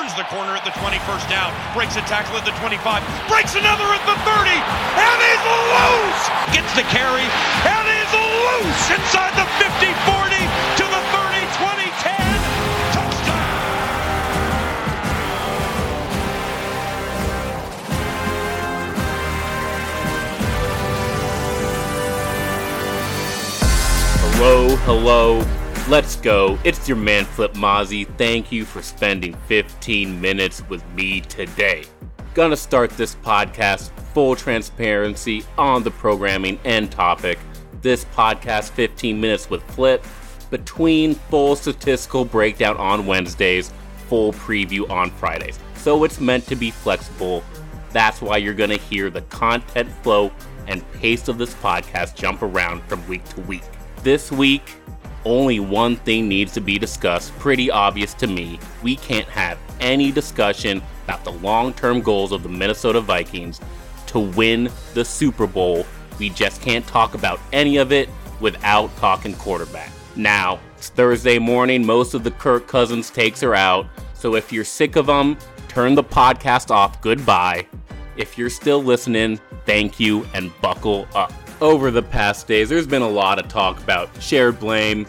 turns the corner at the 20, first down, breaks a tackle at the 25, breaks another at the 30, and is loose! Gets the carry, and is loose inside the 50, 40, to the 30, 20, 10. Touchdown! Hello, hello. Let's go. It's your man Flip Mozzie. Thank you for spending 15 minutes with me today. Gonna start this podcast full transparency on the programming and topic. This podcast 15 minutes with Flip between full statistical breakdown on Wednesdays, full preview on Fridays. So it's meant to be flexible. That's why you're gonna hear the content flow and pace of this podcast jump around from week to week. This week, only one thing needs to be discussed. Pretty obvious to me. We can't have any discussion about the long term goals of the Minnesota Vikings to win the Super Bowl. We just can't talk about any of it without talking quarterback. Now, it's Thursday morning. Most of the Kirk Cousins takes are out. So if you're sick of them, turn the podcast off. Goodbye. If you're still listening, thank you and buckle up. Over the past days, there's been a lot of talk about shared blame,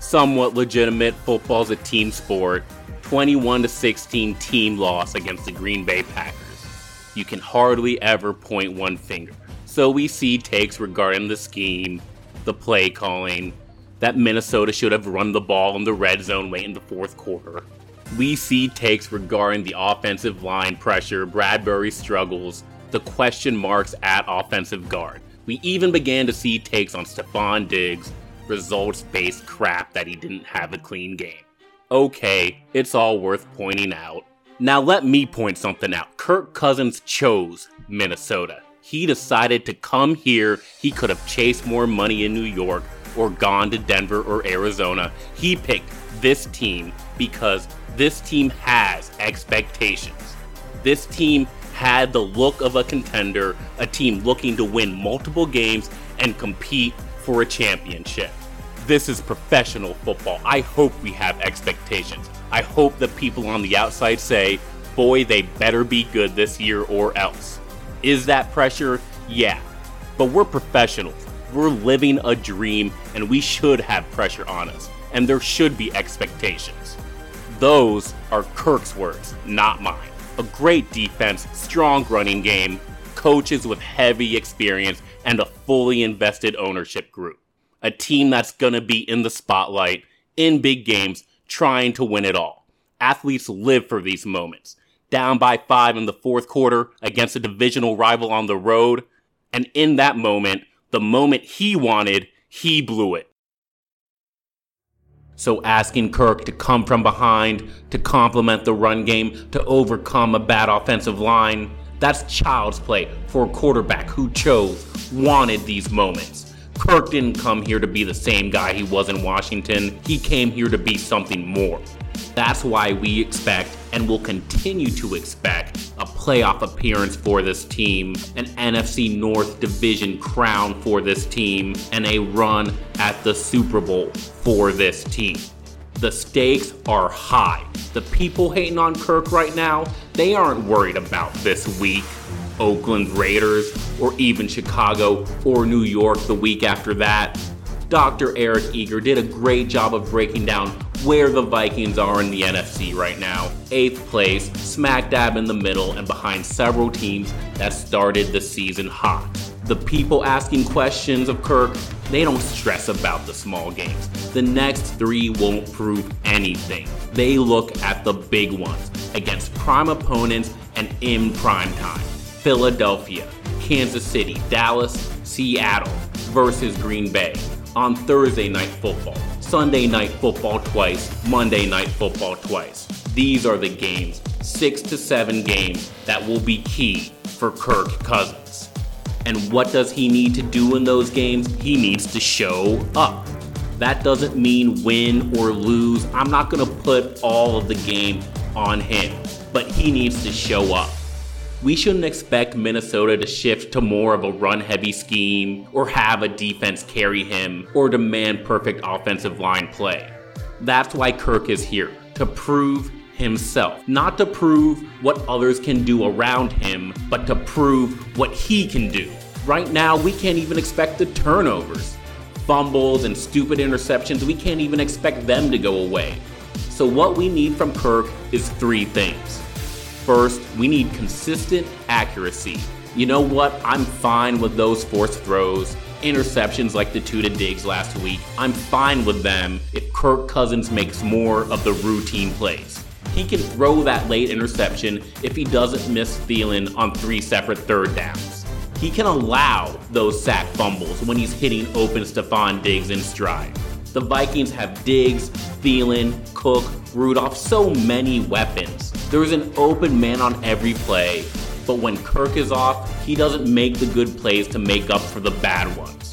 somewhat legitimate football's a team sport, 21 to 16 team loss against the Green Bay Packers. You can hardly ever point one finger. So we see takes regarding the scheme, the play calling, that Minnesota should have run the ball in the red zone late in the fourth quarter. We see takes regarding the offensive line pressure, Bradbury struggles, the question marks at offensive guard. We even began to see takes on Stefon Diggs, results based crap that he didn't have a clean game. Okay, it's all worth pointing out. Now let me point something out. Kirk Cousins chose Minnesota. He decided to come here. He could have chased more money in New York or gone to Denver or Arizona. He picked this team because this team has expectations. This team had the look of a contender, a team looking to win multiple games and compete for a championship. This is professional football. I hope we have expectations. I hope the people on the outside say, boy, they better be good this year or else. Is that pressure? Yeah. But we're professionals. We're living a dream and we should have pressure on us. And there should be expectations. Those are Kirk's words, not mine a great defense, strong running game, coaches with heavy experience, and a fully invested ownership group. A team that's gonna be in the spotlight, in big games, trying to win it all. Athletes live for these moments. Down by five in the fourth quarter against a divisional rival on the road, and in that moment, the moment he wanted, he blew it. So asking Kirk to come from behind, to complement the run game, to overcome a bad offensive line, that's child's play for a quarterback who chose, wanted these moments. Kirk didn't come here to be the same guy he was in Washington. He came here to be something more. That's why we expect and will continue to expect a playoff appearance for this team, an NFC North division crown for this team, and a run at the Super Bowl for this team. The stakes are high. The people hating on Kirk right now, they aren't worried about this week. Oakland Raiders, or even Chicago or New York the week after that. Dr. Eric Eager did a great job of breaking down where the Vikings are in the NFC right now. Eighth place, smack dab in the middle, and behind several teams that started the season hot. The people asking questions of Kirk, they don't stress about the small games. The next three won't prove anything. They look at the big ones against prime opponents and in prime time. Philadelphia, Kansas City, Dallas, Seattle versus Green Bay on Thursday Night Football, Sunday Night Football twice, Monday Night Football twice. These are the games, six to seven games, that will be key for Kirk Cousins. And what does he need to do in those games? He needs to show up. That doesn't mean win or lose. I'm not going to put all of the game on him, but he needs to show up we shouldn't expect Minnesota to shift to more of a run heavy scheme, or have a defense carry him, or demand perfect offensive line play. That's why Kirk is here, to prove himself. Not to prove what others can do around him, but to prove what he can do. Right now, we can't even expect the turnovers. Fumbles and stupid interceptions, we can't even expect them to go away. So, what we need from Kirk is three things. First, we need consistent accuracy. You know what? I'm fine with those forced throws, interceptions like the two to Diggs last week. I'm fine with them if Kirk Cousins makes more of the routine plays. He can throw that late interception if he doesn't miss Thielen on three separate third downs. He can allow those sack fumbles when he's hitting open Stefon Diggs in stride. The Vikings have Diggs, Thielen, Cook, Rudolph, so many weapons. There's an open man on every play, but when Kirk is off, he doesn't make the good plays to make up for the bad ones.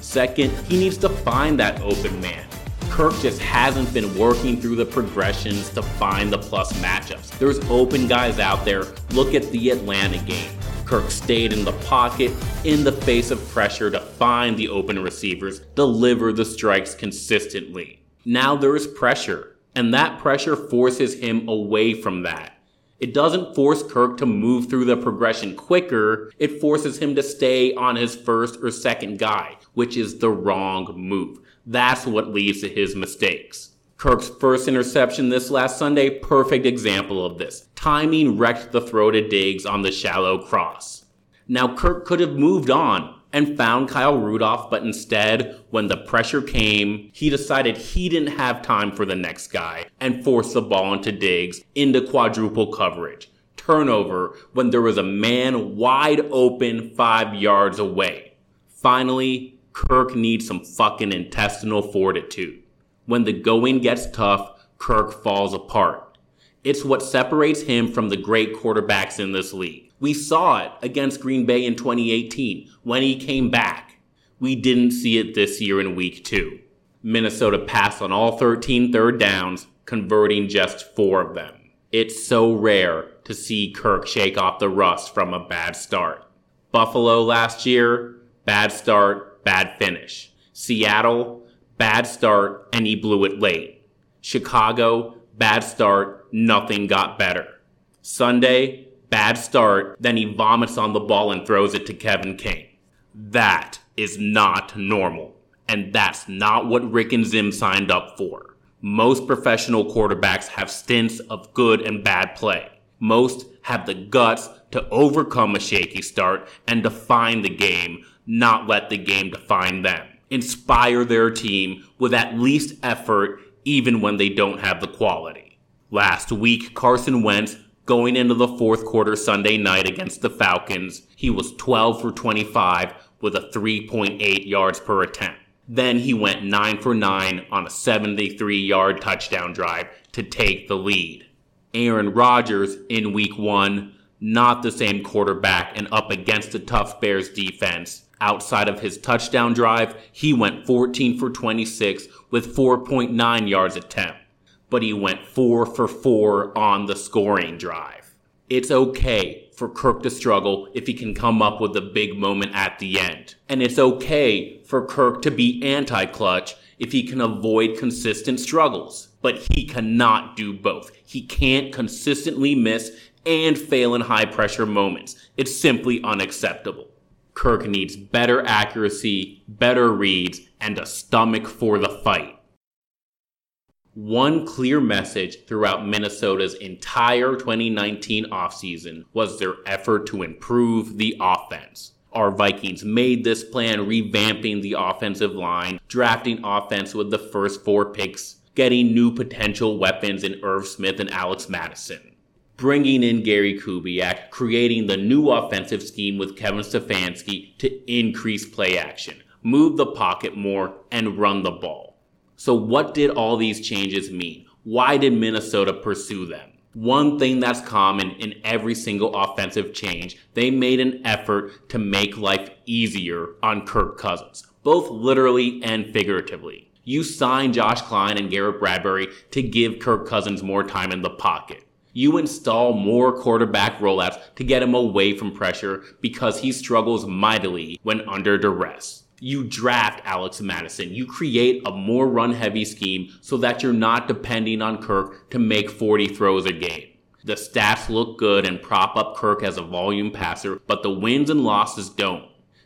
Second, he needs to find that open man. Kirk just hasn't been working through the progressions to find the plus matchups. There's open guys out there. Look at the Atlanta game. Kirk stayed in the pocket in the face of pressure to find the open receivers, deliver the strikes consistently. Now there is pressure, and that pressure forces him away from that. It doesn't force Kirk to move through the progression quicker, it forces him to stay on his first or second guy, which is the wrong move. That's what leads to his mistakes. Kirk's first interception this last Sunday, perfect example of this. Timing wrecked the throw to Diggs on the shallow cross. Now, Kirk could have moved on, and found Kyle Rudolph, but instead, when the pressure came, he decided he didn't have time for the next guy and forced the ball into Diggs into quadruple coverage. Turnover when there was a man wide open five yards away. Finally, Kirk needs some fucking intestinal fortitude. When the going gets tough, Kirk falls apart. It's what separates him from the great quarterbacks in this league. We saw it against Green Bay in 2018 when he came back. We didn't see it this year in week two. Minnesota passed on all 13 third downs, converting just four of them. It's so rare to see Kirk shake off the rust from a bad start. Buffalo last year, bad start, bad finish. Seattle, bad start, and he blew it late. Chicago, bad start, nothing got better. Sunday, bad start, then he vomits on the ball and throws it to Kevin King. That is not normal. And that's not what Rick and Zim signed up for. Most professional quarterbacks have stints of good and bad play. Most have the guts to overcome a shaky start and define the game, not let the game define them. Inspire their team with at least effort even when they don't have the quality. Last week, Carson Wentz Going into the fourth quarter Sunday night against the Falcons, he was 12 for 25 with a 3.8 yards per attempt. Then he went 9 for 9 on a 73 yard touchdown drive to take the lead. Aaron Rodgers in week 1, not the same quarterback and up against a tough Bears defense. Outside of his touchdown drive, he went 14 for 26 with 4.9 yards attempt but he went four for four on the scoring drive. It's okay for Kirk to struggle if he can come up with a big moment at the end. And it's okay for Kirk to be anti clutch if he can avoid consistent struggles. But he cannot do both. He can't consistently miss and fail in high pressure moments. It's simply unacceptable. Kirk needs better accuracy, better reads, and a stomach for the fight. One clear message throughout Minnesota's entire 2019 offseason was their effort to improve the offense. Our Vikings made this plan revamping the offensive line, drafting offense with the first four picks, getting new potential weapons in Irv Smith and Alex Mattison. bringing in Gary Kubiak, creating the new offensive scheme with Kevin Stefanski to increase play action, move the pocket more, and run the ball. So, what did all these changes mean? Why did Minnesota pursue them? One thing that's common in every single offensive change, they made an effort to make life easier on Kirk Cousins, both literally and figuratively. You sign Josh Kline and Garrett Bradbury to give Kirk Cousins more time in the pocket. You install more quarterback rollouts to get him away from pressure because he struggles mightily when under duress. You draft Alex Mattison. You create a more run heavy scheme so that you're not depending on Kirk to make 40 throws a game. The stats look good and prop up Kirk as a volume passer, but the wins and losses don't.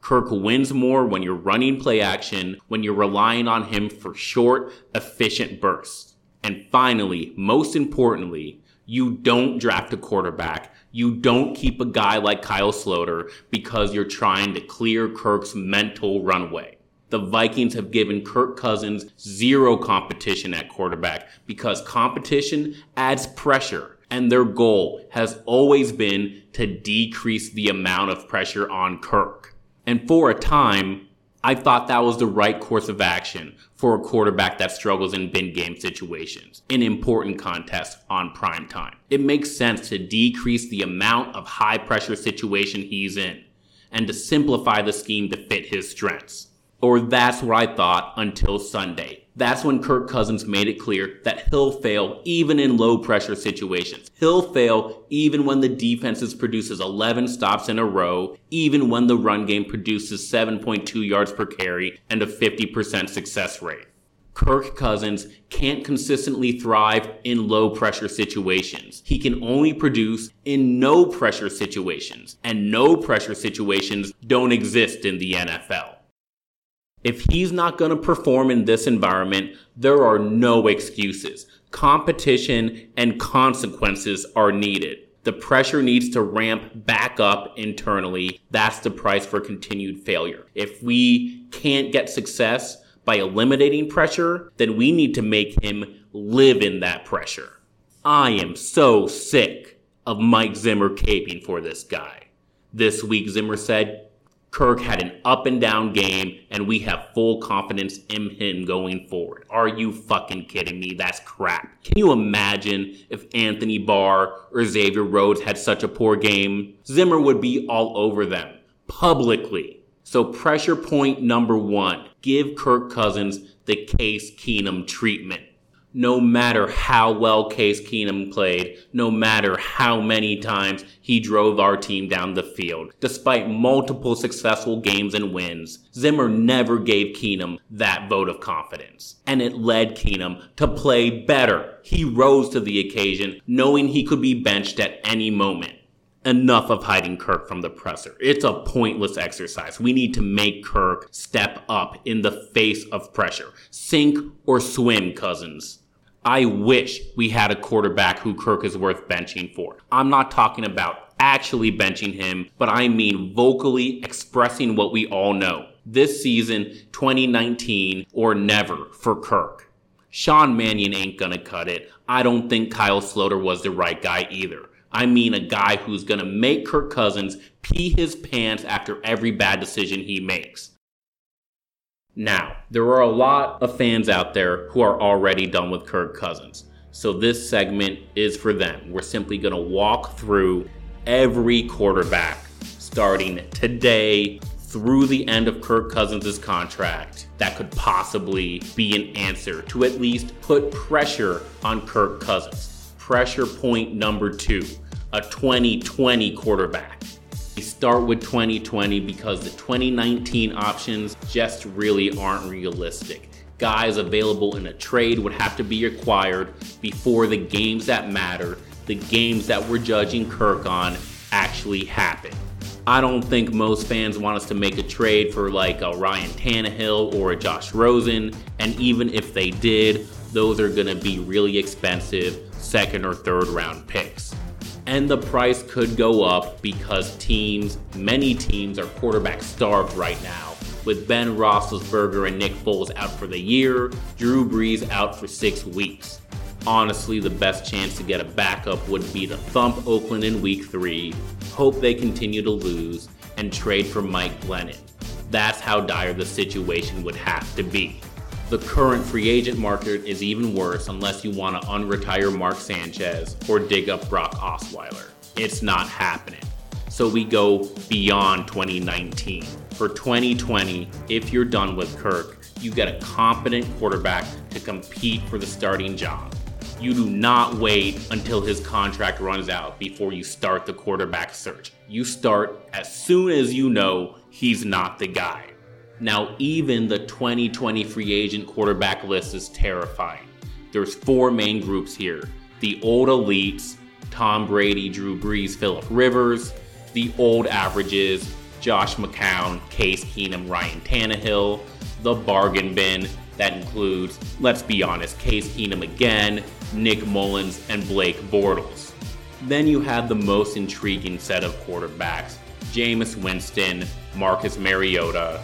Kirk wins more when you're running play action, when you're relying on him for short, efficient bursts. And finally, most importantly, you don't draft a quarterback. You don't keep a guy like Kyle Sloter because you're trying to clear Kirk's mental runway. The Vikings have given Kirk Cousins zero competition at quarterback because competition adds pressure and their goal has always been to decrease the amount of pressure on Kirk. And for a time, I thought that was the right course of action for a quarterback that struggles in big game situations, in important contests on prime time. It makes sense to decrease the amount of high pressure situation he's in and to simplify the scheme to fit his strengths. Or that's what I thought until Sunday. That's when Kirk Cousins made it clear that he'll fail even in low pressure situations. He'll fail even when the defense produces 11 stops in a row, even when the run game produces 7.2 yards per carry and a 50% success rate. Kirk Cousins can't consistently thrive in low pressure situations. He can only produce in no pressure situations, and no pressure situations don't exist in the NFL. If he's not going to perform in this environment, there are no excuses. Competition and consequences are needed. The pressure needs to ramp back up internally. That's the price for continued failure. If we can't get success by eliminating pressure, then we need to make him live in that pressure. I am so sick of Mike Zimmer caping for this guy. This week, Zimmer said, Kirk had an up and down game, and we have full confidence in him going forward. Are you fucking kidding me? That's crap. Can you imagine if Anthony Barr or Xavier Rhodes had such a poor game? Zimmer would be all over them publicly. So, pressure point number one give Kirk Cousins the Case Keenum treatment no matter how well Case Keenum played, no matter how many times he drove our team down the field. Despite multiple successful games and wins, Zimmer never gave Keenum that vote of confidence. And it led Keenum to play better. He rose to the occasion, knowing he could be benched at any moment enough of hiding Kirk from the presser. It's a pointless exercise. We need to make Kirk step up in the face of pressure. Sink or swim, cousins. I wish we had a quarterback who Kirk is worth benching for. I'm not talking about actually benching him, but I mean vocally expressing what we all know. This season, 2019 or never for Kirk. Sean Mannion ain't gonna cut it. I don't think Kyle Sloter was the right guy either. I mean a guy who's gonna make Kirk Cousins pee his pants after every bad decision he makes. Now, there are a lot of fans out there who are already done with Kirk Cousins. So this segment is for them. We're simply going to walk through every quarterback starting today through the end of Kirk Cousins' contract that could possibly be an answer to at least put pressure on Kirk Cousins. Pressure point number two a 2020 quarterback. We start with 2020 because the 2019 options just really aren't realistic. Guys available in a trade would have to be acquired before the games that matter, the games that we're judging Kirk on, actually happen. I don't think most fans want us to make a trade for like a Ryan Tannehill or a Josh Rosen, and even if they did, those are going to be really expensive second or third round picks and the price could go up because teams, many teams, are quarterback starved right now. With Ben Roethlisberger and Nick Foles out for the year, Drew Brees out for six weeks. Honestly, the best chance to get a backup would be to thump Oakland in week three, hope they continue to lose, and trade for Mike Glennon. That's how dire the situation would have to be. The current free agent market is even worse unless you want to unretire Mark Sanchez or dig up Brock Osweiler. It's not happening. So we go beyond 2019. For 2020, if you're done with Kirk, you get a competent quarterback to compete for the starting job. You do not wait until his contract runs out before you start the quarterback search. You start as soon as you know he's not the guy. Now, even the 2020 free agent quarterback list is terrifying. There's four main groups here the old elites, Tom Brady, Drew Brees, Philip Rivers, the old averages, Josh McCown, Case Keenum, Ryan Tannehill, the bargain bin that includes, let's be honest, Case Keenum again, Nick Mullens, and Blake Bortles. Then you have the most intriguing set of quarterbacks Jameis Winston, Marcus Mariota,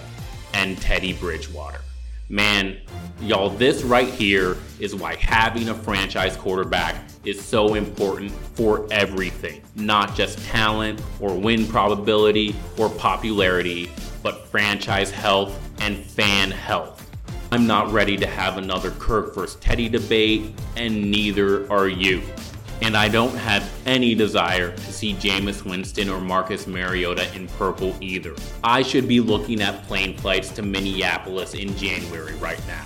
and Teddy Bridgewater. Man, y'all, this right here is why having a franchise quarterback is so important for everything. Not just talent or win probability or popularity, but franchise health and fan health. I'm not ready to have another Kirk vs. Teddy debate, and neither are you. And I don't have any desire to see Jameis Winston or Marcus Mariota in purple either. I should be looking at plane flights to Minneapolis in January right now.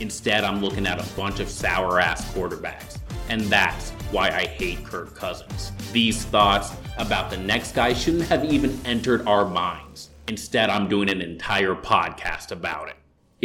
Instead, I'm looking at a bunch of sour ass quarterbacks. And that's why I hate Kirk Cousins. These thoughts about the next guy shouldn't have even entered our minds. Instead, I'm doing an entire podcast about it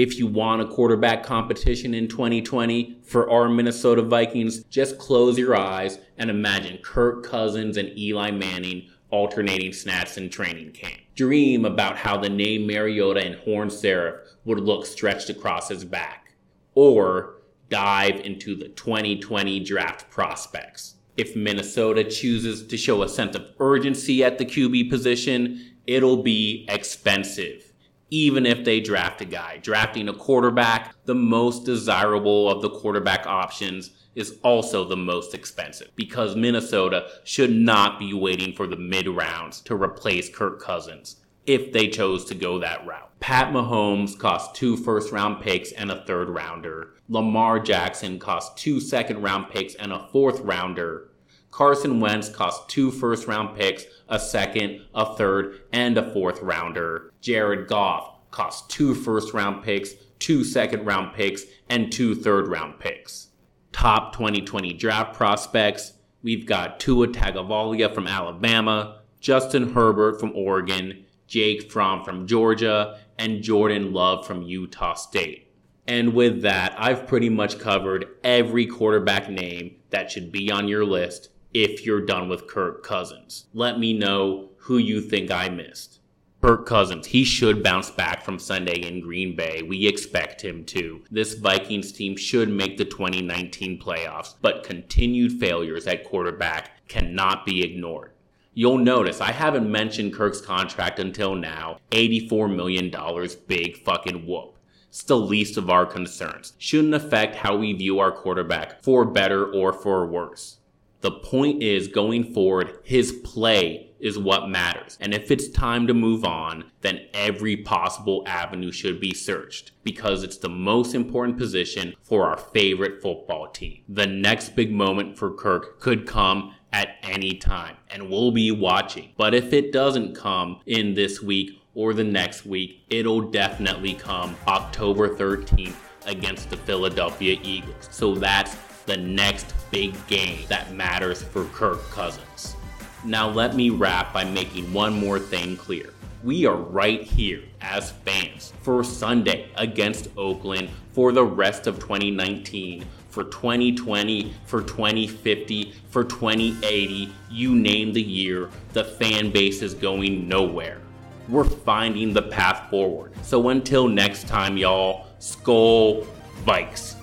if you want a quarterback competition in 2020 for our Minnesota Vikings, just close your eyes and imagine Kirk Cousins and Eli Manning alternating snaps in training camp. Dream about how the name Mariota and Horn Seraph would look stretched across his back. Or dive into the 2020 draft prospects. If Minnesota chooses to show a sense of urgency at the QB position, it'll be expensive even if they draft a guy. Drafting a quarterback, the most desirable of the quarterback options, is also the most expensive because Minnesota should not be waiting for the mid rounds to replace Kirk Cousins if they chose to go that route. Pat Mahomes cost two first round picks and a third rounder. Lamar Jackson cost two second round picks and a fourth rounder. Carson Wentz cost two first round picks a second, a third, and a fourth rounder. Jared Goff cost two first round picks, two second round picks, and two third round picks. Top 2020 draft prospects we've got Tua Tagovailoa from Alabama, Justin Herbert from Oregon, Jake Fromm from Georgia, and Jordan Love from Utah State. And with that, I've pretty much covered every quarterback name that should be on your list if you're done with Kirk Cousins. Let me know who you think I missed. Kirk Cousins, he should bounce back from Sunday in Green Bay. We expect him to. This Vikings team should make the 2019 playoffs, but continued failures at quarterback cannot be ignored. You'll notice I haven't mentioned Kirk's contract until now. $84 million, big fucking whoop. It's the least of our concerns. Shouldn't affect how we view our quarterback, for better or for worse. The point is, going forward, his play is what matters. And if it's time to move on, then every possible avenue should be searched because it's the most important position for our favorite football team. The next big moment for Kirk could come at any time and we'll be watching. But if it doesn't come in this week or the next week, it'll definitely come October 13th against the Philadelphia Eagles. So that's the next big game that matters for Kirk Cousins. Now, let me wrap by making one more thing clear. We are right here as fans for Sunday against Oakland for the rest of 2019, for 2020, for 2050, for 2080. You name the year, the fan base is going nowhere. We're finding the path forward. So until next time, y'all, Skol Vikes.